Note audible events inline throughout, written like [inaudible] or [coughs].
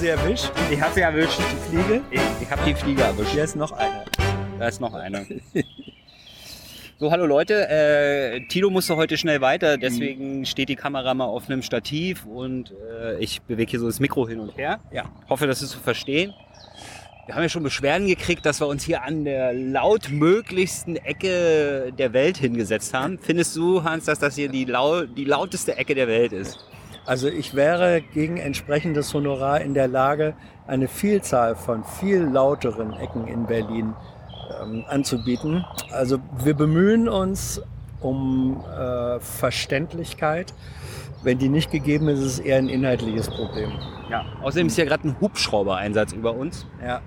sie erwischt? Ich habe sie erwischt. Die Fliege? Ich, ich habe die Fliege erwischt. Hier ist noch eine. Da ist noch eine. So, hallo Leute. Äh, Tilo musste heute schnell weiter, deswegen steht die Kamera mal auf einem Stativ und äh, ich bewege hier so das Mikro hin und her. Ja. Hoffe, das ist zu verstehen. Wir haben ja schon Beschwerden gekriegt, dass wir uns hier an der lautmöglichsten Ecke der Welt hingesetzt haben. Findest du, Hans, dass das hier die, lau die lauteste Ecke der Welt ist? Also ich wäre gegen entsprechendes Honorar in der Lage, eine Vielzahl von viel lauteren Ecken in Berlin ähm, anzubieten. Also wir bemühen uns um äh, Verständlichkeit. Wenn die nicht gegeben ist, ist es eher ein inhaltliches Problem. Ja. Außerdem ist ja gerade ein Hubschrauber-Einsatz über uns. Ja.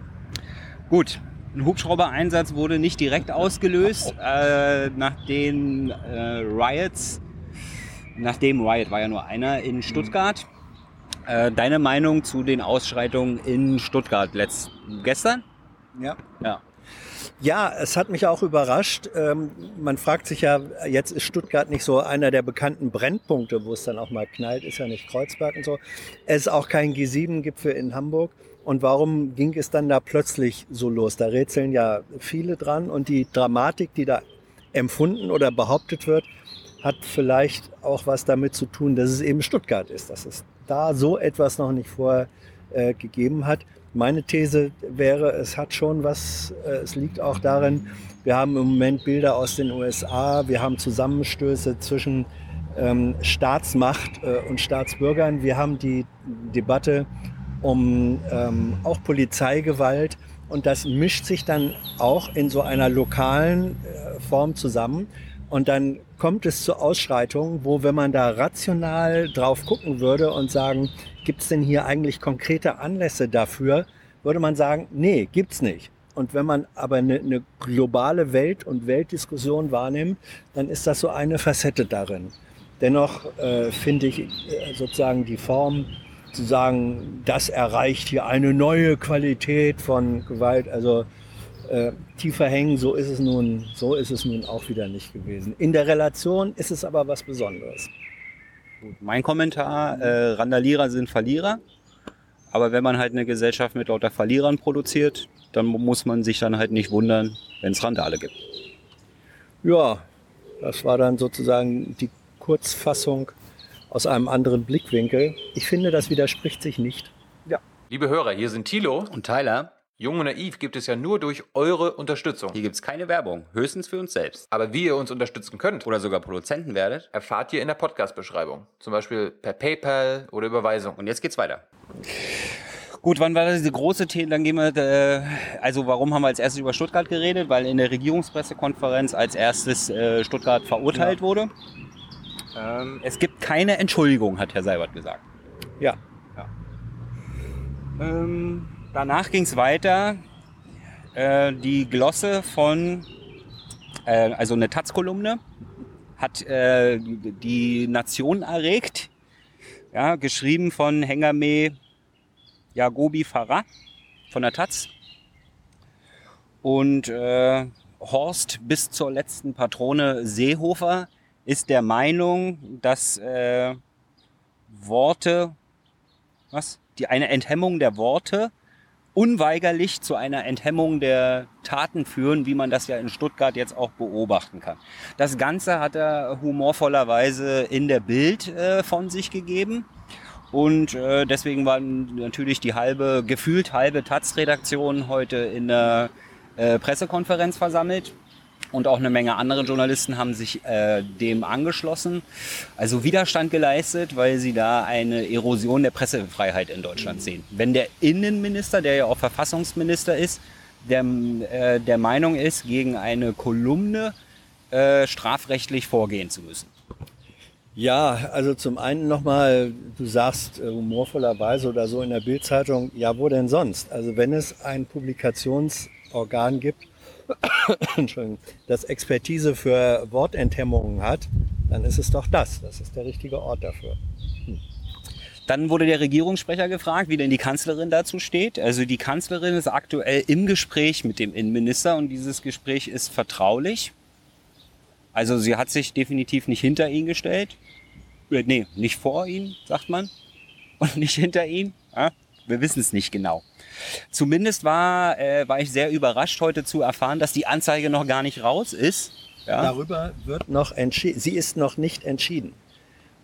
Gut, ein Hubschrauber-Einsatz wurde nicht direkt ausgelöst, äh, nach den äh, Riots, nach dem Riot war ja nur einer in Stuttgart. Äh, deine Meinung zu den Ausschreitungen in Stuttgart letzt gestern? Ja. Ja. Ja, es hat mich auch überrascht. Ähm, man fragt sich ja, jetzt ist Stuttgart nicht so einer der bekannten Brennpunkte, wo es dann auch mal knallt, ist ja nicht Kreuzberg und so. Es ist auch kein G7-Gipfel in Hamburg. Und warum ging es dann da plötzlich so los? Da rätseln ja viele dran und die Dramatik, die da empfunden oder behauptet wird, hat vielleicht auch was damit zu tun, dass es eben Stuttgart ist, dass es da so etwas noch nicht vorher äh, gegeben hat. Meine These wäre, es hat schon was, äh, es liegt auch darin, wir haben im Moment Bilder aus den USA, wir haben Zusammenstöße zwischen ähm, Staatsmacht äh, und Staatsbürgern, wir haben die Debatte um ähm, auch Polizeigewalt. Und das mischt sich dann auch in so einer lokalen äh, Form zusammen und dann kommt es zu Ausschreitungen, wo wenn man da rational drauf gucken würde und sagen, gibt es denn hier eigentlich konkrete Anlässe dafür, würde man sagen, nee, gibt's nicht. Und wenn man aber eine, eine globale Welt- und Weltdiskussion wahrnimmt, dann ist das so eine Facette darin. Dennoch äh, finde ich äh, sozusagen die Form zu sagen, das erreicht hier eine neue Qualität von Gewalt, also äh, tiefer hängen, so ist es nun, so ist es nun auch wieder nicht gewesen. In der Relation ist es aber was Besonderes. Gut, mein Kommentar, äh, Randalierer sind Verlierer. Aber wenn man halt eine Gesellschaft mit lauter Verlierern produziert, dann muss man sich dann halt nicht wundern, wenn es Randale gibt. Ja, das war dann sozusagen die Kurzfassung aus einem anderen Blickwinkel. Ich finde, das widerspricht sich nicht. Liebe Hörer, hier sind Thilo. Und Tyler, Jung und Naiv gibt es ja nur durch eure Unterstützung. hier gibt's keine Werbung, höchstens für uns selbst. Aber wie ihr uns unterstützen könnt, Oder sogar Produzenten werdet. erfahrt ihr in der Podcast-Beschreibung. Zum Beispiel per PayPal oder Überweisung. Und jetzt geht's weiter. Gut, wann war das diese große Thema? Dann gehen wir, äh, also warum haben wir als erstes über Stuttgart geredet? Weil in der Regierungspressekonferenz als erstes äh, Stuttgart verurteilt wurde. Ähm, es gibt keine Entschuldigung, hat Herr Seibert gesagt. Ja, Ähm, danach ging es weiter. Äh, die Glosse von, äh, also eine Taz-Kolumne, hat äh, die Nation erregt. Ja, geschrieben von Hengame Yagobi Farah von der Taz. Und äh, Horst bis zur letzten Patrone Seehofer ist der Meinung, dass äh, Worte, was? Die eine Enthemmung der Worte unweigerlich zu einer Enthemmung der Taten führen, wie man das ja in Stuttgart jetzt auch beobachten kann. Das Ganze hat er humorvollerweise in der Bild äh, von sich gegeben. Und äh, deswegen war natürlich die halbe, gefühlt halbe Taz-Redaktion heute in der äh, Pressekonferenz versammelt. Und auch eine Menge andere Journalisten haben sich äh, dem angeschlossen. Also Widerstand geleistet, weil sie da eine Erosion der Pressefreiheit in Deutschland sehen. Wenn der Innenminister, der ja auch Verfassungsminister ist, der, äh, der Meinung ist, gegen eine Kolumne äh, strafrechtlich vorgehen zu müssen. Ja, also zum einen nochmal, du sagst äh, humorvollerweise oder so in der Bildzeitung, ja, wo denn sonst? Also wenn es ein Publikationsorgan gibt, [coughs] das Expertise für Wortenthemmungen hat, dann ist es doch das. Das ist der richtige Ort dafür. Dann wurde der Regierungssprecher gefragt, wie denn die Kanzlerin dazu steht. Also die Kanzlerin ist aktuell im Gespräch mit dem Innenminister und dieses Gespräch ist vertraulich. Also sie hat sich definitiv nicht hinter ihn gestellt. Äh, Nee, nicht vor ihn, sagt man. [laughs] Und nicht hinter ihn. Ja? Wir wissen es nicht genau. Zumindest war, äh, war ich sehr überrascht heute zu erfahren, dass die Anzeige noch gar nicht raus ist. Ja? Darüber wird noch entschieden. Sie ist noch nicht entschieden.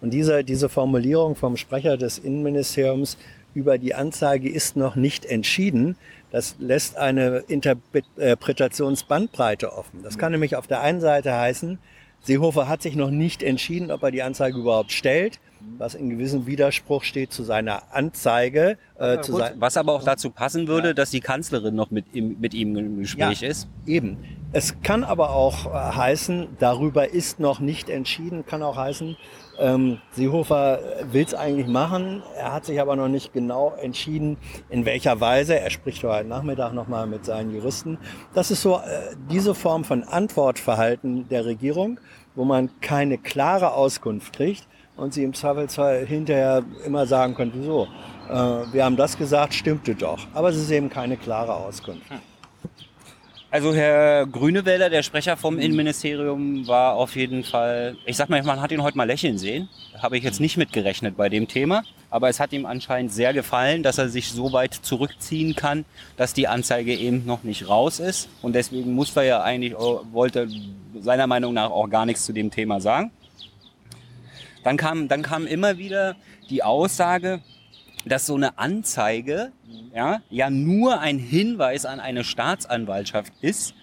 Und diese, diese Formulierung vom Sprecher des Innenministeriums über die Anzeige ist noch nicht entschieden. Das lässt eine Interpretationsbandbreite offen. Das kann nämlich auf der einen Seite heißen, Seehofer hat sich noch nicht entschieden, ob er die Anzeige überhaupt stellt, was in gewissem Widerspruch steht zu seiner Anzeige. Äh, zu sein was aber auch dazu passen würde, ja. dass die Kanzlerin noch mit ihm, mit ihm im Gespräch ja, ist. Eben. Es kann aber auch äh, heißen, darüber ist noch nicht entschieden, kann auch heißen, ähm, Seehofer will es eigentlich machen, er hat sich aber noch nicht genau entschieden, in welcher Weise. Er spricht heute Nachmittag nochmal mit seinen Juristen. Das ist so äh, diese Form von Antwortverhalten der Regierung, wo man keine klare Auskunft kriegt und sie im Zweifelsfall hinterher immer sagen können, wieso? Äh, wir haben das gesagt, stimmte doch. Aber es ist eben keine klare Auskunft. Hm. Also Herr Grünewälder, der Sprecher vom Innenministerium, war auf jeden Fall, ich sag mal, man hat ihn heute mal lächeln sehen. Habe ich jetzt nicht mitgerechnet bei dem Thema. Aber es hat ihm anscheinend sehr gefallen, dass er sich so weit zurückziehen kann, dass die Anzeige eben noch nicht raus ist. Und deswegen muss er ja eigentlich, oh, wollte seiner Meinung nach auch gar nichts zu dem Thema sagen. Dann kam, dann kam immer wieder die Aussage, dass so eine Anzeige ja, ja nur ein Hinweis an eine Staatsanwaltschaft ist,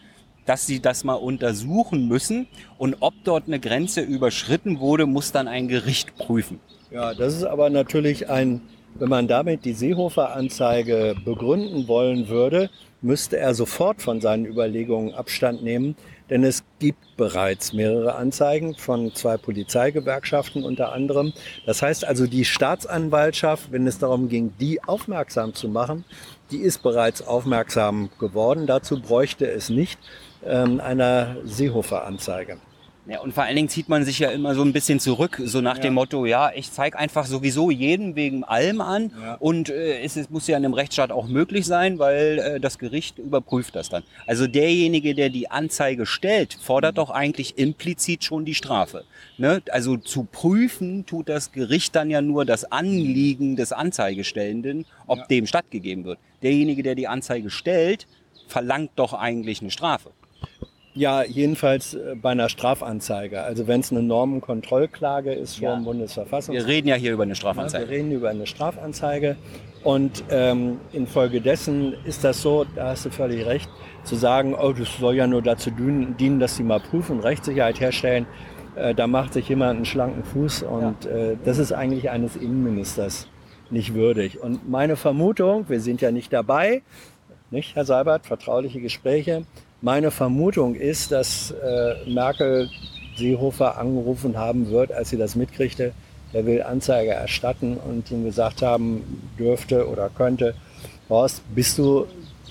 dass sie das mal untersuchen müssen und ob dort eine Grenze überschritten wurde, muss dann ein Gericht prüfen. Ja, das ist aber natürlich ein, wenn man damit die Seehofer-Anzeige begründen wollen würde, müsste er sofort von seinen Überlegungen Abstand nehmen, denn es gibt bereits mehrere Anzeigen von zwei Polizeigewerkschaften unter anderem. Das heißt also, die Staatsanwaltschaft, wenn es darum ging, die aufmerksam zu machen, die ist bereits aufmerksam geworden. Dazu bräuchte es nicht ähm, einer Seehofer-Anzeige. Ja, und vor allen Dingen zieht man sich ja immer so ein bisschen zurück, so nach ja. dem Motto, ja, ich zeige einfach sowieso jeden wegen allem an ja. und äh, es, es, muss ja in einem Rechtsstaat auch möglich sein, weil äh, das Gericht überprüft das dann. Also derjenige, der die Anzeige stellt, fordert mhm. doch eigentlich implizit schon die Strafe. Ne? Also zu prüfen tut das Gericht dann ja nur das Anliegen des Anzeigestellenden, ob ja. dem stattgegeben wird. Derjenige, der die Anzeige stellt, verlangt doch eigentlich eine Strafe. Ja, jedenfalls äh, bei einer Strafanzeige. Also wenn es eine Normenkontrollklage ist vor ja. dem Bundesverfassungsgericht. Wir reden ja hier über eine Strafanzeige. Ja, wir reden über eine Strafanzeige. Und ähm, infolgedessen ist das so, da hast du völlig recht, zu sagen, oh, das soll ja nur dazu dienen, dass sie mal prüfen, Rechtssicherheit herstellen. Äh, da macht sich jemand einen schlanken Fuß und ja. äh, das ist eigentlich eines Innenministers nicht würdig. Und meine Vermutung, wir sind ja nicht dabei, nicht, Herr Seibert, vertrauliche Gespräche, meine Vermutung ist, dass äh, Merkel Seehofer angerufen haben wird, als sie das mitkriegte. Er will Anzeige erstatten und ihm gesagt haben, dürfte oder könnte, Horst, bist du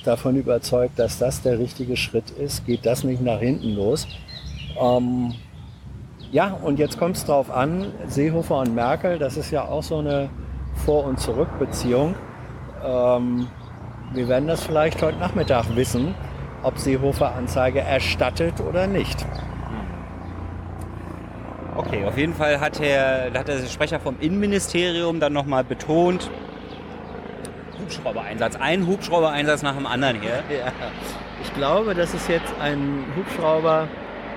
davon überzeugt, dass das der richtige Schritt ist? Geht das nicht nach hinten los? Ähm, ja, und jetzt kommt es darauf an, Seehofer und Merkel, das ist ja auch so eine Vor- und Zurückbeziehung. Ähm, wir werden das vielleicht heute Nachmittag wissen ob Seehofer Anzeige erstattet oder nicht. Okay, auf jeden Fall hat, der, hat der Sprecher vom Innenministerium dann nochmal betont, Hubschrauber-Einsatz, ein Hubschrauber-Einsatz nach dem anderen hier. Ja. Ich glaube, das ist jetzt ein Hubschrauber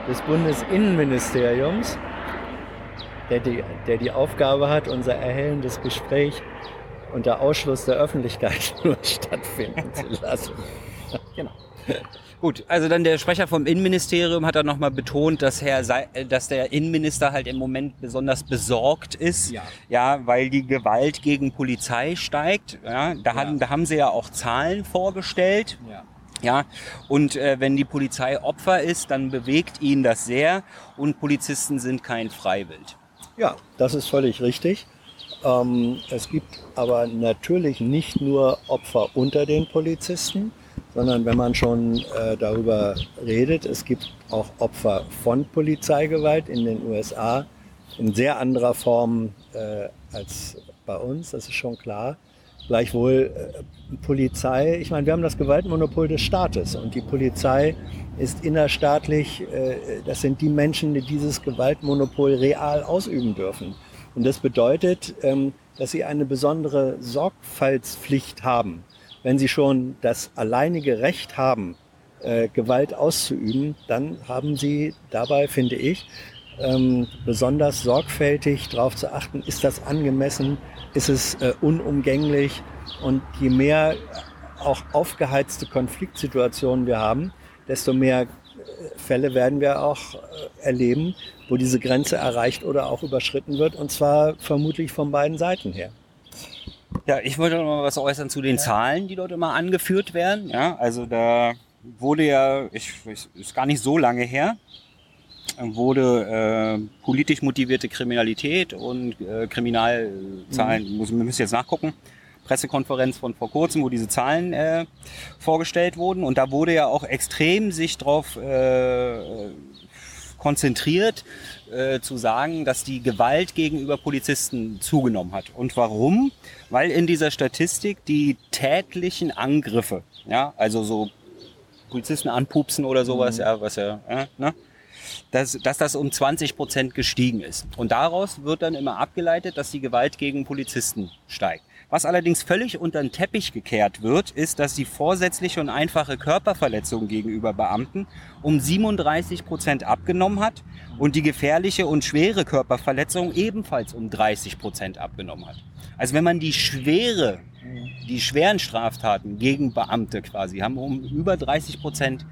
des Bundesinnenministeriums, der die, der die Aufgabe hat, unser erhellendes Gespräch unter Ausschluss der Öffentlichkeit [laughs] nur stattfinden zu lassen. genau. [laughs] Gut, also dann der Sprecher vom Innenministerium hat dann nochmal betont, dass, Herr Se dass der Innenminister halt im Moment besonders besorgt ist, ja, ja weil die Gewalt gegen Polizei steigt. Ja, da, ja. Haben, da haben sie ja auch Zahlen vorgestellt. Ja. Ja, und äh, wenn die Polizei Opfer ist, dann bewegt ihn das sehr und Polizisten sind kein Freiwild. Ja, das ist völlig richtig. Ähm, es gibt aber natürlich nicht nur Opfer unter den Polizisten, sondern wenn man schon äh, darüber redet, es gibt auch Opfer von Polizeigewalt in den USA in sehr anderer Form äh, als bei uns, das ist schon klar. Gleichwohl äh, Polizei, ich meine, wir haben das Gewaltmonopol des Staates und die Polizei ist innerstaatlich, äh, das sind die Menschen, die dieses Gewaltmonopol real ausüben dürfen. Und das bedeutet, ähm, dass sie eine besondere Sorgfaltspflicht haben. Wenn sie schon das alleinige Recht haben, äh, Gewalt auszuüben, dann haben sie dabei, finde ich, ähm, besonders sorgfältig darauf zu achten, ist das angemessen, ist es äh, unumgänglich und je mehr auch aufgeheizte Konfliktsituationen wir haben, desto mehr äh, Fälle werden wir auch äh, erleben, wo diese Grenze erreicht oder auch überschritten wird und zwar vermutlich von beiden Seiten her. Ja, ich wollte noch mal was äußern zu den ja. Zahlen, die dort immer angeführt werden. Ja, also da wurde ja, ich, ist gar nicht so lange her, wurde äh, politisch motivierte Kriminalität und äh, Kriminalzahlen, mhm. muss, wir müssen jetzt nachgucken, Pressekonferenz von vor kurzem, wo diese Zahlen äh, vorgestellt wurden. Und da wurde ja auch extrem sich darauf äh, konzentriert, äh, zu sagen, dass die Gewalt gegenüber Polizisten zugenommen hat. Und warum? Weil in dieser Statistik die tätlichen Angriffe, ja, also so Polizisten anpupsen oder sowas, mhm. ja, was ja, äh, ne? dass, dass das um 20 Prozent gestiegen ist. Und daraus wird dann immer abgeleitet, dass die Gewalt gegen Polizisten steigt. Was allerdings völlig unter den Teppich gekehrt wird, ist, dass die vorsätzliche und einfache Körperverletzung gegenüber Beamten um 37 Prozent abgenommen hat und die gefährliche und schwere Körperverletzung ebenfalls um 30 Prozent abgenommen hat. Also wenn man die schwere, die schweren Straftaten gegen Beamte quasi haben um über 30 Prozent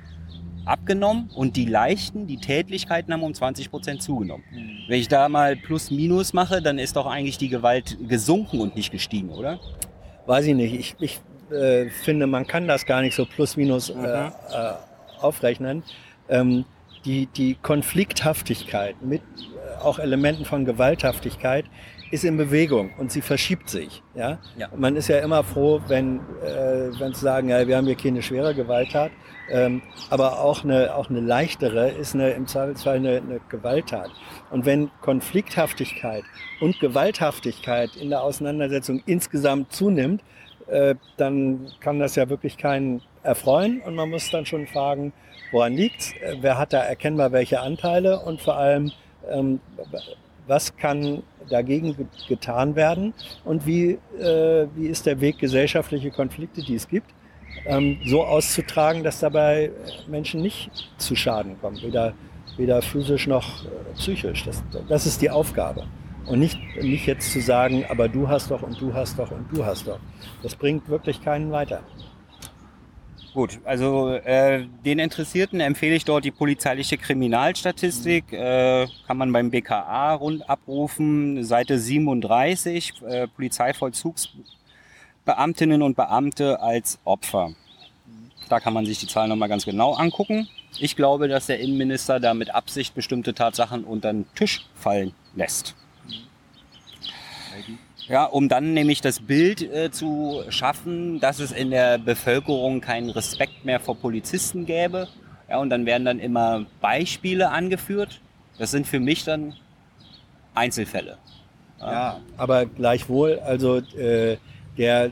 abgenommen und die leichten, die Tätlichkeiten haben um 20 Prozent zugenommen. Mhm. Wenn ich da mal plus minus mache, dann ist doch eigentlich die Gewalt gesunken und nicht gestiegen, oder? Weiß ich nicht. Ich, ich äh, finde, man kann das gar nicht so plus minus äh, äh, aufrechnen. Ähm, die, die Konflikthaftigkeit mit äh, auch Elementen von Gewalthaftigkeit ist in Bewegung und sie verschiebt sich. Ja? ja. Man ist ja immer froh, wenn, äh, wenn sie sagen, ja, wir haben hier keine schwere Gewalttat, ähm, aber auch eine, auch eine leichtere ist eine, im Zweifelsfall eine, eine Gewalttat. Und wenn Konflikthaftigkeit und Gewalthaftigkeit in der Auseinandersetzung insgesamt zunimmt, äh, dann kann das ja wirklich keinen erfreuen und man muss dann schon fragen, woran liegt's? Äh, wer hat da erkennbar welche Anteile und vor allem, ähm, was kann dagegen getan werden und wie, äh, wie ist der Weg, gesellschaftliche Konflikte, die es gibt, ähm, so auszutragen, dass dabei Menschen nicht zu Schaden kommen, weder, weder physisch noch äh, psychisch. Das, das ist die Aufgabe. Und nicht, nicht jetzt zu sagen, aber du hast doch und du hast doch und du hast doch. Das bringt wirklich keinen weiter. Gut, also äh, den Interessierten empfehle ich dort die polizeiliche Kriminalstatistik. Mhm. Äh, kann man beim BKA rund abrufen, Seite 37, äh, Polizeivollzugsbeamtinnen und Beamte als Opfer. Da kann man sich die Zahlen nochmal ganz genau angucken. Ich glaube, dass der Innenminister da mit Absicht bestimmte Tatsachen unter den Tisch fallen lässt. Ja, um dann nämlich das Bild äh, zu schaffen, dass es in der Bevölkerung keinen Respekt mehr vor Polizisten gäbe. Ja, und dann werden dann immer Beispiele angeführt. Das sind für mich dann Einzelfälle. Ja, ja aber gleichwohl, also äh, der, äh,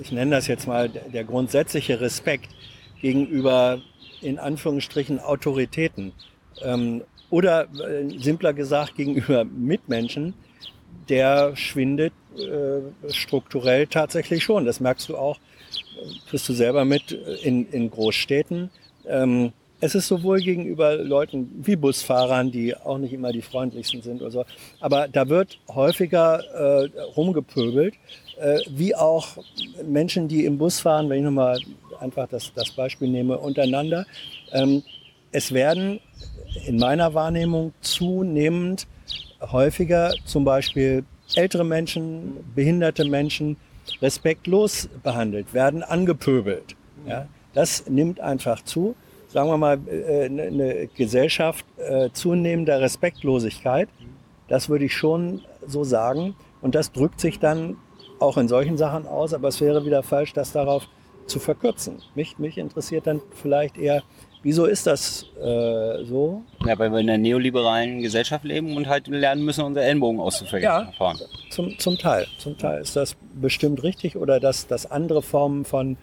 ich nenne das jetzt mal, der grundsätzliche Respekt gegenüber in Anführungsstrichen Autoritäten ähm, oder äh, simpler gesagt gegenüber Mitmenschen, der schwindet äh, strukturell tatsächlich schon. Das merkst du auch, kriegst du selber mit in, in Großstädten. Ähm, es ist sowohl gegenüber Leuten wie Busfahrern, die auch nicht immer die freundlichsten sind oder so, aber da wird häufiger äh, rumgepöbelt, äh, wie auch Menschen, die im Bus fahren, wenn ich nochmal einfach das, das Beispiel nehme, untereinander. Ähm, es werden in meiner Wahrnehmung zunehmend häufiger zum Beispiel ältere Menschen, behinderte Menschen respektlos behandelt, werden angepöbelt. Ja, das nimmt einfach zu. Sagen wir mal, äh, eine Gesellschaft äh, zunehmender Respektlosigkeit, das würde ich schon so sagen. Und das drückt sich dann auch in solchen Sachen aus, aber es wäre wieder falsch, das darauf zu verkürzen. Mich, mich interessiert dann vielleicht eher, Wieso ist das äh, so? Ja, weil wir in einer neoliberalen Gesellschaft leben und halt lernen müssen, unsere Ellenbogen auszufahren. Ja, zum, zum Teil. Zum Teil ist das bestimmt richtig oder dass, dass andere Formen von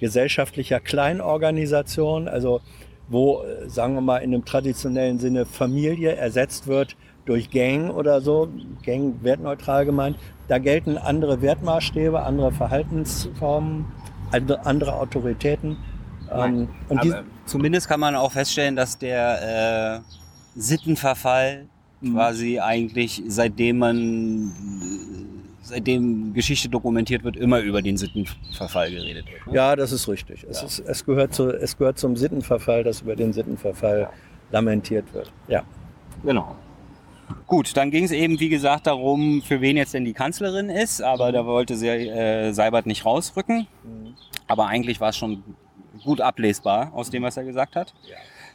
gesellschaftlicher Kleinorganisation, also wo, sagen wir mal, in einem traditionellen Sinne Familie ersetzt wird durch Gang oder so, Gang wertneutral gemeint, da gelten andere Wertmaßstäbe, andere Verhaltensformen, andere, Autoritäten. Ähm, zumindest kann man auch feststellen, dass der äh, Sittenverfall Mhm. quasi eigentlich, seitdem man, seitdem Geschichte dokumentiert wird, immer über den Sittenverfall geredet wird. Ne? ja, das ist richtig. Es, ist, es, gehört zu, es gehört zum Sittenverfall, dass über den Sittenverfall lamentiert wird. Ja. Genau. Gut, dann ging es eben, wie gesagt, darum, für wen jetzt denn die Kanzlerin ist, aber da wollte sie, äh, Seibert nicht rausrücken. Aber eigentlich war es schon gut ablesbar aus dem, was er gesagt hat.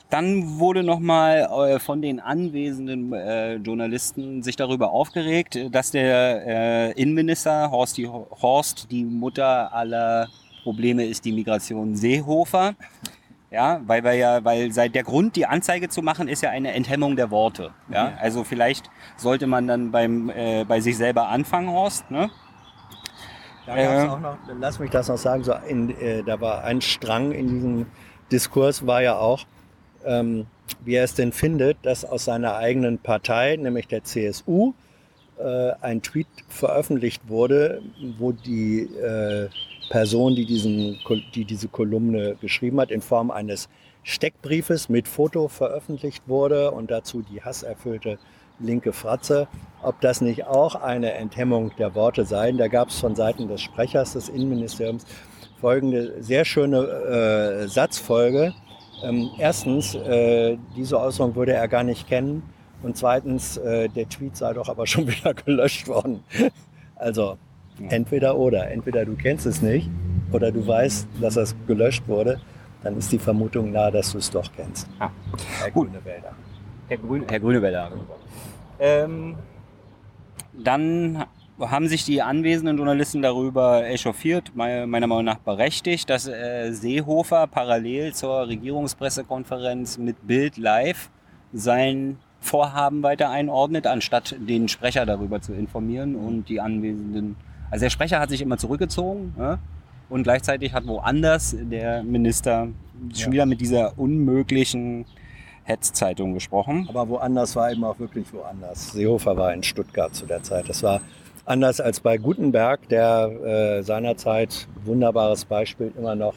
Dann wurde nochmal äh, von den anwesenden äh, Journalisten sich darüber aufgeregt, dass der äh, Innenminister Horst die, Horst die Mutter aller Probleme ist die Migration Seehofer. Ja, weil wir ja, weil seit der Grund, die Anzeige zu machen, ist ja eine Enthemmung der Worte. Ja, also vielleicht sollte man dann beim äh, bei sich selber anfangen, Horst. Ne? Da Äh, auch noch, lass mich das noch sagen, so in, äh, da war ein Strang in diesem Diskurs, war ja auch, ähm, wie er es denn findet, dass aus seiner eigenen Partei, nämlich der CSU, äh, ein Tweet veröffentlicht wurde, wo die äh, Person, die, diesen, die diese Kolumne geschrieben hat, in Form eines Steckbriefes mit Foto veröffentlicht wurde und dazu die hasserfüllte linke Fratze, ob das nicht auch eine Enthemmung der Worte sei. Da gab es von Seiten des Sprechers des Innenministeriums folgende sehr schöne äh, Satzfolge. Ähm, erstens, äh, diese Äußerung würde er gar nicht kennen. Und zweitens, äh, der Tweet sei doch aber schon [laughs] wieder gelöscht worden. Also entweder oder. Entweder du kennst es nicht oder du weißt, dass das gelöscht wurde. Dann ist die Vermutung nahe, dass du es doch kennst. Ah. Herr Gut. Grünewälder. Herr, Grün, Herr Grünewälder. Ähm, dann haben sich die anwesenden Journalisten darüber echauffiert, me- meiner Meinung nach berechtigt, dass äh, Seehofer parallel zur Regierungspressekonferenz mit Bild live sein Vorhaben weiter einordnet, anstatt den Sprecher darüber zu informieren und die anwesenden. Also der Sprecher hat sich immer zurückgezogen ja, und gleichzeitig hat woanders der Minister schon Ja. wieder mit dieser unmöglichen Hetzzeitung gesprochen. Aber woanders war eben auch wirklich woanders. Seehofer war in Stuttgart zu der Zeit. Das war anders als bei Gutenberg, der äh, seinerzeit wunderbares Beispiel immer noch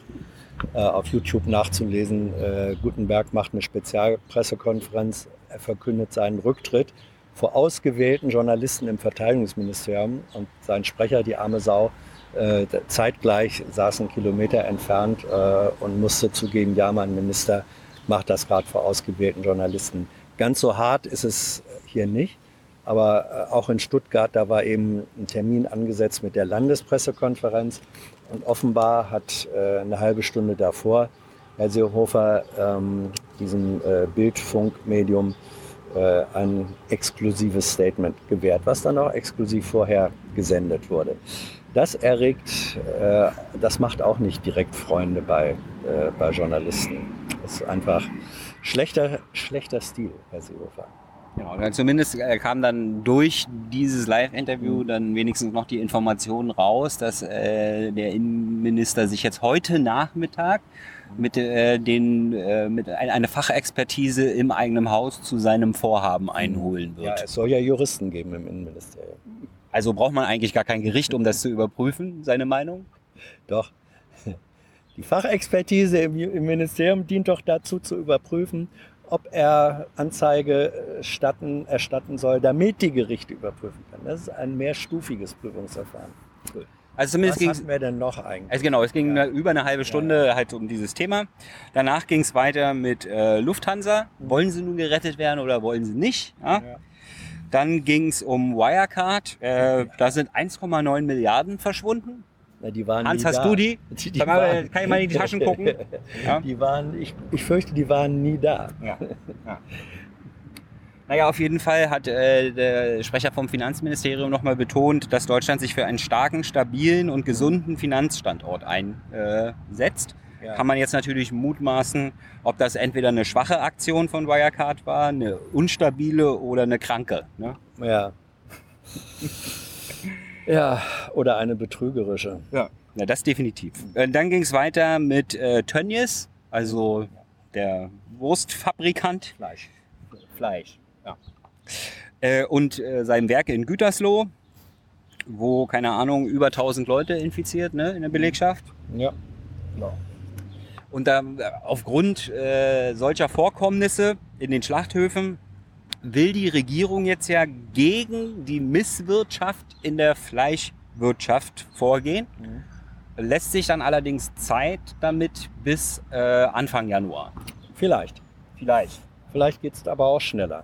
äh, auf YouTube nachzulesen. Äh, Gutenberg macht eine Spezialpressekonferenz, er verkündet seinen Rücktritt vor ausgewählten Journalisten im Verteidigungsministerium und sein Sprecher, die arme Sau, äh, zeitgleich saß einen Kilometer entfernt äh, und musste zugeben, ja, mein Minister macht das gerade vor ausgewählten Journalisten. Ganz so hart ist es hier nicht, aber äh, auch in Stuttgart, da war eben ein Termin angesetzt mit der Landespressekonferenz und offenbar hat äh, eine halbe Stunde davor Herr Seehofer ähm, diesem äh, Bildfunkmedium äh, ein exklusives Statement gewährt, was dann auch exklusiv vorher gesendet wurde. Das erregt, äh, das macht auch nicht direkt Freunde bei, äh, bei Journalisten. Das ist einfach schlechter, schlechter Stil, Herr Seehofer. Genau, dann zumindest äh, kam dann durch dieses Live-Interview dann wenigstens noch die Information raus, dass äh, der Innenminister sich jetzt heute Nachmittag mit, äh, den, äh, mit ein, eine Fachexpertise im eigenen Haus zu seinem Vorhaben einholen Ja, wird. es soll ja Juristen geben im Innenministerium. Also braucht man eigentlich gar kein Gericht, um das zu überprüfen, seine Meinung? Doch. [laughs] Die Fachexpertise im, im Ministerium dient doch dazu zu überprüfen, ob er Anzeige äh, statten, erstatten soll, damit die Gerichte überprüfen können. Das ist ein mehrstufiges Prüfungsverfahren. Also zumindest Was ging wir denn noch eigentlich? Also genau, es ging Ja. über eine halbe Stunde halt um dieses Thema. Danach ging es weiter mit äh, Lufthansa. Wollen sie nun gerettet werden oder wollen sie nicht? Ja? Ja. Dann ging es um Wirecard. Äh, da sind 1,9 Milliarden verschwunden. Na, die waren Hans, hast da. du die? [laughs] Die, die mal, kann ich mal in die Taschen gucken? [laughs] Ja. Die waren, ich, ich fürchte, die waren nie da. [laughs] Ja. ja. Naja, auf jeden Fall hat äh, der Sprecher vom Finanzministerium nochmal betont, dass Deutschland sich für einen starken, stabilen und gesunden Finanzstandort einsetzt. Ja. Kann man jetzt natürlich mutmaßen, ob das entweder eine schwache Aktion von Wirecard war, eine unstabile oder eine kranke. Ne? Ja. ja, [laughs] oder eine betrügerische. Ja. Ja, das definitiv. Äh, Dann ging es weiter mit äh, Tönnies, also der Wurstfabrikant. Fleisch. Fleisch. Ja. Äh, und äh, seinem Werk in Gütersloh, wo, keine Ahnung, über 1000 Leute infiziert ne, in der Belegschaft. Ja. Genau. Und da, aufgrund äh, solcher Vorkommnisse in den Schlachthöfen will die Regierung jetzt ja gegen die Misswirtschaft in der Fleischwirtschaft vorgehen. Mhm. Lässt sich dann allerdings Zeit damit bis äh, Anfang Januar. Vielleicht. Vielleicht. Vielleicht geht es aber auch schneller.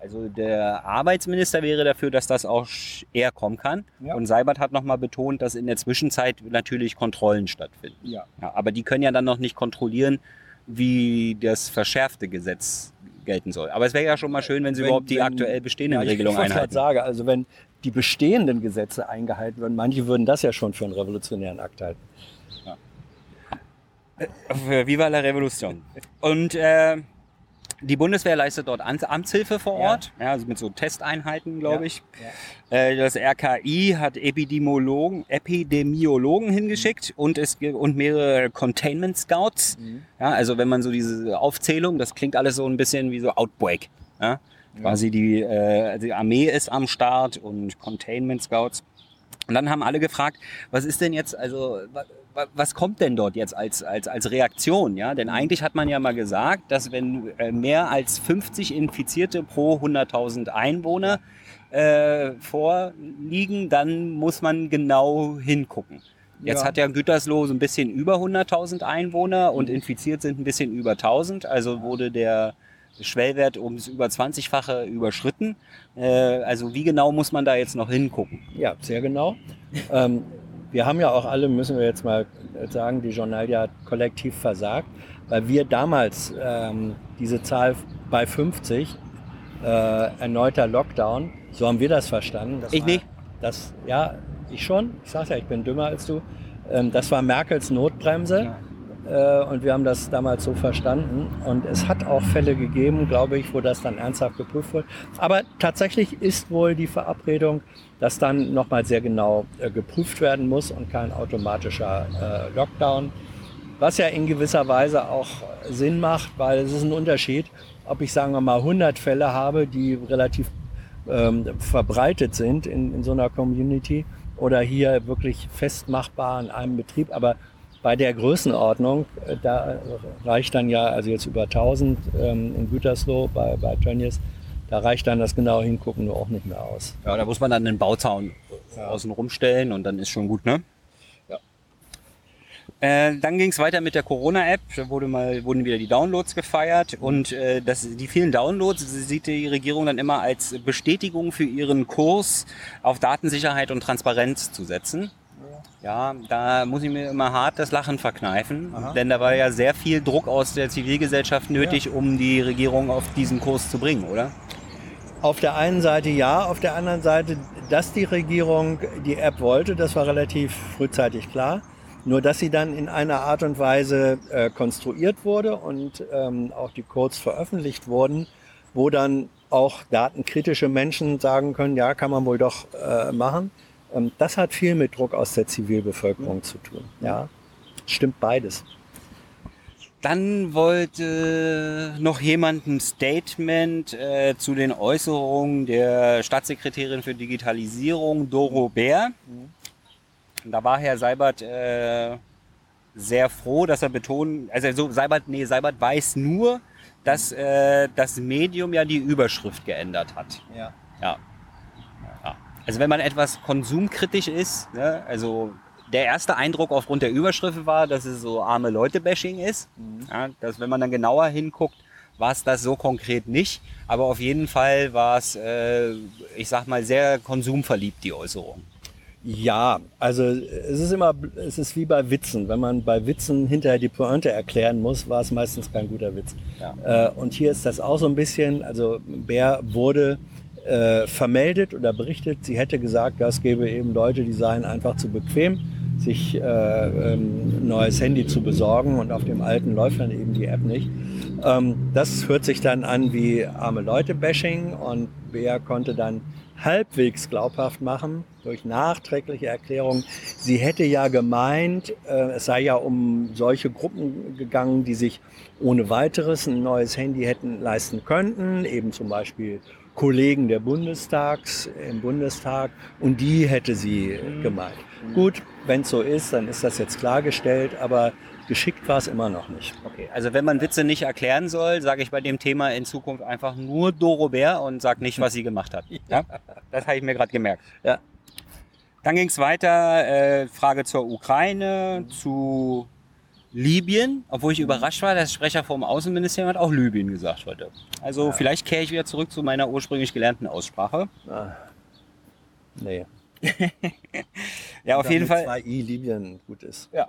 Ja, also der Arbeitsminister wäre dafür, dass das auch eher kommen kann. Ja. Und Seibert hat nochmal betont, dass in der Zwischenzeit natürlich Kontrollen stattfinden. Ja. Ja, aber die können ja dann noch nicht kontrollieren, wie das verschärfte Gesetz gelten soll. Aber es wäre ja schon mal schön, wenn sie Wenn- überhaupt die wenn- aktuell bestehenden Ja, ich Regelungen einhalten. sagen, also wenn die bestehenden Gesetze eingehalten würden, manche würden das ja schon für einen revolutionären Akt halten. Für Viva la Revolution. Und äh, die Bundeswehr leistet dort Am- Amtshilfe vor Ja. Ort, ja. also mit so Testeinheiten, glaube Ja, ich. Äh, das RKI hat Epidemiologen, Epidemiologen hingeschickt und es und mehrere Containment Scouts. Ja, also wenn man so diese Aufzählung, das klingt alles so ein bisschen wie so Outbreak. Ja? Quasi die, äh, die Armee ist am Start und Containment Scouts. Und dann haben alle gefragt, was ist denn jetzt, also wa- wa- was kommt denn dort jetzt als, als, als Reaktion? Ja? Denn eigentlich hat man ja mal gesagt, dass wenn äh, mehr als 50 Infizierte pro 100.000 Einwohner äh, vorliegen, dann muss man genau hingucken. Jetzt Ja. hat ja Gütersloh so ein bisschen über 100.000 Einwohner und infiziert sind ein bisschen über 1000. Also wurde der Schwellwert ums über 20-fache überschritten. Äh, also wie genau muss man da jetzt noch hingucken? Ja, sehr genau. ähm, wir haben ja auch alle, müssen wir jetzt mal sagen, die Journalia kollektiv versagt, weil wir damals ähm, diese Zahl bei 50 äh, erneuter Lockdown, so haben wir das verstanden. Das Ich war, nicht. Das, ja, ich schon. Ich sag ja, ich bin dümmer als du. Ähm, das war Merkels Notbremse. Äh, und wir haben das damals so verstanden. Und es hat auch Fälle gegeben, glaube ich, wo das dann ernsthaft geprüft wurde. Aber tatsächlich ist wohl die Verabredung, dass dann nochmal sehr genau äh, geprüft werden muss und kein automatischer äh, Lockdown. Was ja in gewisser Weise auch Sinn macht, weil es ist ein Unterschied, ob ich sagen wir mal 100 Fälle habe, die relativ ähm, verbreitet sind in, in so einer Community oder hier wirklich festmachbar in einem Betrieb. Aber bei der Größenordnung, äh, da reicht dann ja, also jetzt über 1000 ähm, in Gütersloh bei, bei Tönnies, da reicht dann das genaue Hingucken nur auch nicht mehr aus. Ja, da muss man dann einen Bauzaun außen rumstellen und dann ist schon gut, ne? Ja. Äh, dann ging es weiter mit der Corona-App. Da wurde mal, wurden wieder die Downloads gefeiert und äh, das, die vielen Downloads sieht die Regierung dann immer als Bestätigung für ihren Kurs auf Datensicherheit und Transparenz zu setzen. Ja, da muss ich mir immer hart das Lachen verkneifen, Aha. denn da war ja sehr viel Druck aus der Zivilgesellschaft nötig, um die Regierung auf diesen Kurs zu bringen, oder? Auf der einen Seite ja, auf der anderen Seite, dass die Regierung die App wollte, das war relativ frühzeitig klar. Nur dass sie dann in einer Art und Weise äh, konstruiert wurde und ähm, auch die Codes veröffentlicht wurden, wo dann auch datenkritische Menschen sagen können, ja, kann man wohl doch äh, machen. Ähm, das hat viel mit Druck aus der Zivilbevölkerung zu tun. Ja, stimmt beides. Dann wollte noch jemand ein Statement äh, zu den Äußerungen der Staatssekretärin für Digitalisierung, Doro Bär. Da war Herr Seibert äh, sehr froh, dass er betont, also so Seibert, nee, Seibert weiß nur, dass äh, das Medium ja die Überschrift geändert hat. Ja. Ja. Also wenn man etwas konsumkritisch ist, ne, also der erste Eindruck aufgrund der Überschrift war, dass es so arme Leute-Bashing ist. Ja, dass wenn man dann genauer hinguckt, war es das so konkret nicht. Aber auf jeden Fall war es, äh, ich sag mal, sehr konsumverliebt, die Äußerung. Ja, also es ist immer, es ist wie bei Witzen. Wenn man bei Witzen hinterher die Pointe erklären muss, war es meistens kein guter Witz. Ja. Äh, und hier ist das auch so ein bisschen, also Bär wurde äh, vermeldet oder berichtet, sie hätte gesagt, ja, es gäbe eben Leute, die seien einfach zu bequem, sich äh, ähm, ein neues Handy zu besorgen und auf dem alten läuft dann eben die App nicht. Ähm, das hört sich dann an wie arme Leute-Bashing und Bär konnte dann halbwegs glaubhaft machen durch nachträgliche Erklärungen. Sie hätte ja gemeint, äh, es sei ja um solche Gruppen gegangen, die sich ohne weiteres ein neues Handy hätten leisten könnten, eben zum Beispiel Kollegen der Bundestags im Bundestag und die hätte sie Mhm. gemeint. Gut, wenn es so ist, dann ist das jetzt klargestellt, aber geschickt war es immer noch nicht. Okay, also wenn man Witze nicht erklären soll, sage ich bei dem Thema in Zukunft einfach nur Dorobert und sag nicht, was sie gemacht hat. [laughs] Ja? Das habe ich mir gerade gemerkt. Ja. Dann ging es weiter, äh, Frage zur Ukraine, zu Libyen, obwohl ich überrascht war, der Sprecher vom Außenministerium hat auch Libyen gesagt heute. Also vielleicht kehre ich wieder zurück zu meiner ursprünglich gelernten Aussprache. Nee. [laughs] Ja, auf jeden Fall. Zwei I Libyen gut ist. Ja.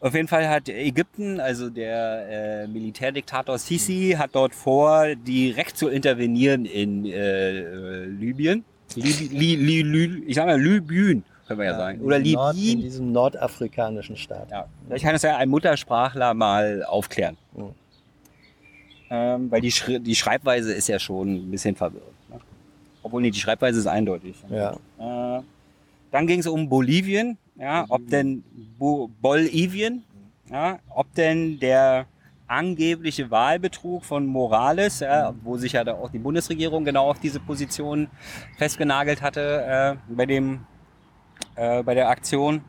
Auf jeden Fall hat Ägypten, also der äh, Militärdiktator Sisi, hat dort vor, direkt zu intervenieren in äh, äh, Libyen. Lib li, li, li, ich sag mal Libyen, können wir ja, sagen. in Oder diesem Nord, in Libyen. diesem nordafrikanischen Staat. Ja, vielleicht kann es ja ein Muttersprachler mal aufklären. Mhm. Ähm, weil die, Schri die Schreibweise ist ja schon ein bisschen verwirrend. Ne? Obwohl, nee, die Schreibweise ist eindeutig. Ja. Äh, dann ging es um Bolivien, ja, ob denn Bo Bolivien, ja, ob denn der angebliche Wahlbetrug von Morales, ja, wo sich ja da auch die Bundesregierung genau auf diese Position festgenagelt hatte äh, bei dem äh, bei der Aktion.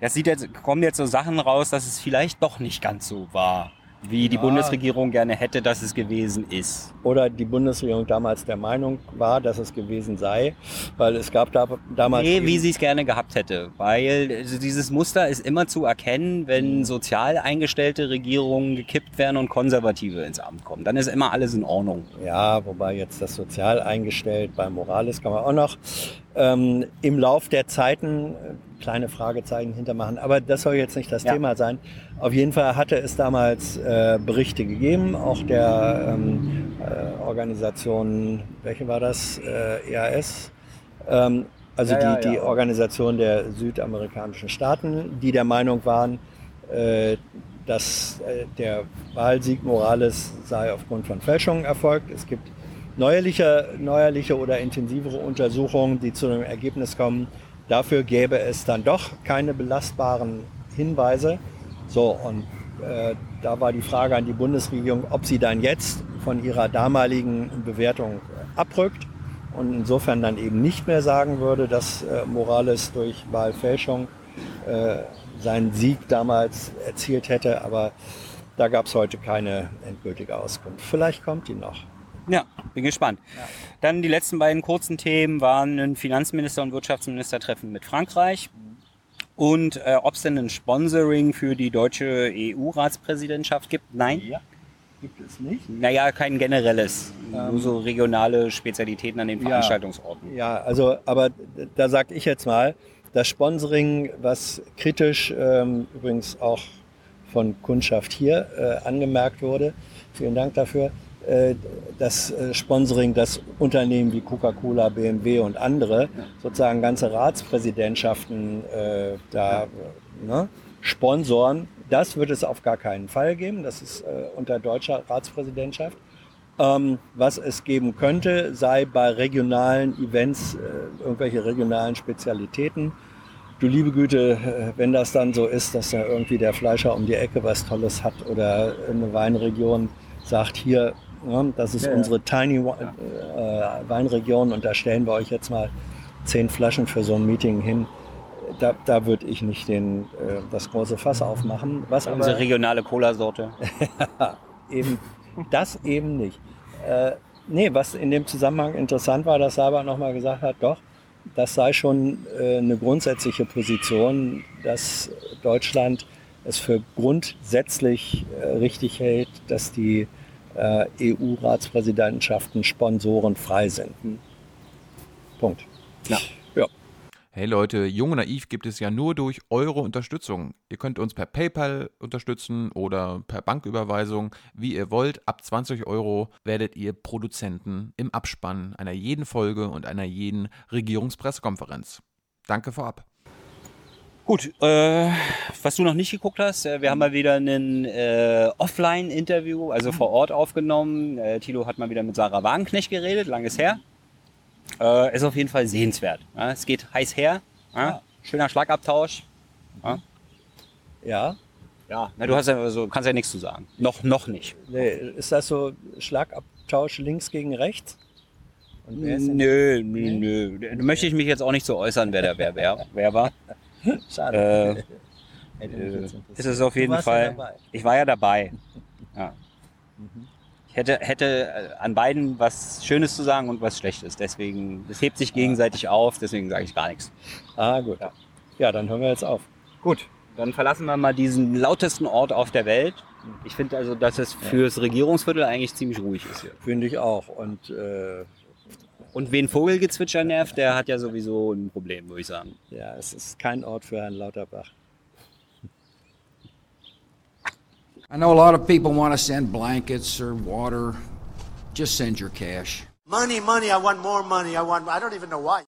Das sieht jetzt kommen jetzt so Sachen raus, dass es vielleicht doch nicht ganz so war, wie die Ja. Bundesregierung gerne hätte, dass es gewesen ist. Oder die Bundesregierung damals der Meinung war, dass es gewesen sei, weil es gab da damals. Nee, wie sie es gerne gehabt hätte. Weil also dieses Muster ist immer zu erkennen, wenn sozial eingestellte Regierungen gekippt werden und Konservative ins Amt kommen. Dann ist immer alles in Ordnung. Ja, wobei jetzt das sozial eingestellt bei Morales kann man auch noch ähm, im Lauf der Zeiten äh, kleine Fragezeichen hintermachen. Aber das soll jetzt nicht das Ja. Thema sein. Auf jeden Fall hatte es damals äh, Berichte gegeben, auch der ähm, äh, Organisation, welche war das? Äh, EAS. Ähm, also Ja, ja, die, die ja. Organisation der südamerikanischen Staaten, die der Meinung waren, äh, dass äh, der Wahlsieg Morales sei aufgrund von Fälschungen erfolgt. Es gibt neuerliche, neuerliche oder intensivere Untersuchungen, die zu dem Ergebnis kommen, dafür gäbe es dann doch keine belastbaren Hinweise. So, und äh, da war die Frage an die Bundesregierung, ob sie dann jetzt von ihrer damaligen Bewertung abrückt und insofern dann eben nicht mehr sagen würde, dass äh, Morales durch Wahlfälschung äh, seinen Sieg damals erzielt hätte. Aber da gab es heute keine endgültige Auskunft. Vielleicht kommt die noch. Ja, bin gespannt. Dann die letzten beiden kurzen Themen waren ein Finanzminister- und Wirtschaftsministertreffen mit Frankreich und äh, ob es denn ein Sponsoring für die deutsche EU-Ratspräsidentschaft gibt. Nein. Ja, gibt es nicht. Naja, kein generelles. Ähm, Nur so regionale Spezialitäten an den Ja. Veranstaltungsorten. Ja, also, aber da sag ich jetzt mal, das Sponsoring, was kritisch ähm, übrigens auch von Kundschaft hier äh, angemerkt wurde, vielen Dank dafür, das äh, Sponsoring, das Unternehmen wie Coca-Cola, BMW und andere sozusagen ganze Ratspräsidentschaften äh, da äh, ne, sponsoren, das wird es auf gar keinen Fall geben. Das ist äh, unter deutscher Ratspräsidentschaft. Ähm, was es geben könnte, sei bei regionalen Events äh, irgendwelche regionalen Spezialitäten. Du liebe Güte, äh, wenn das dann so ist, dass da irgendwie der Fleischer um die Ecke was Tolles hat oder eine Weinregion sagt, hier, das ist Ja, unsere Tiny äh, Weinregion und da stellen wir euch jetzt mal zehn Flaschen für so ein Meeting hin. Da, da würde ich nicht den, äh, das große Fass aufmachen. Was aber, Unsere regionale Cola-Sorte. [laughs] eben das eben nicht. Äh, nee, was in dem Zusammenhang interessant war, dass Saber nochmal gesagt hat, doch, das sei schon äh, eine grundsätzliche Position, dass Deutschland es für grundsätzlich äh, richtig hält, dass die äh, EU-Ratspräsidentschaften sponsorenfrei sind. Punkt. Ja. ja. Hey Leute, Jung und Naiv gibt es ja nur durch eure Unterstützung. Ihr könnt uns per PayPal unterstützen oder per Banküberweisung, wie ihr wollt. Ab 20 Euro werdet ihr Produzenten im Abspann einer jeden Folge und einer jeden Regierungspressekonferenz. Danke vorab. Gut, äh, was du noch nicht geguckt hast, äh, wir haben mal wieder ein äh, Offline-Interview, also vor Ort aufgenommen. Äh, Tilo hat mal wieder mit Sarah Wagenknecht geredet, langes her. Äh, ist auf jeden Fall sehenswert. Ja, es geht heiß her. Ja, schöner Schlagabtausch. Ja, Ja. ja na, du hast ja, also, kannst ja nichts zu sagen. Noch, noch nicht. Nee, ist das so Schlagabtausch links gegen rechts? Ist? Nö, nö, nö. Da möchte ich mich jetzt auch nicht so äußern, wer der wer, wer, wer war. Schade. Äh, äh, ist es auf jeden ja Fall. dabei. ich war ja dabei. Ja. Ich hätte, hätte äh, an beiden was Schönes zu sagen und was Schlechtes. Deswegen, es hebt sich gegenseitig auf, deswegen sage ich gar nichts. Ah, gut. Ja. dann hören wir jetzt auf. Gut, dann verlassen wir mal diesen lautesten Ort auf der Welt. Ich finde also, dass es fürs Regierungsviertel eigentlich ziemlich ruhig ist hier. Finde ich auch. Und äh, Und wen Vogelgezwitscher nervt, der hat ja sowieso ein Problem, würde ich sagen. ja, es ist kein Ort für Herrn Lauterbach. I know a lot of people want to send blankets or water. Just send your cash. Money, money, I want more money. I want, I don't even know why.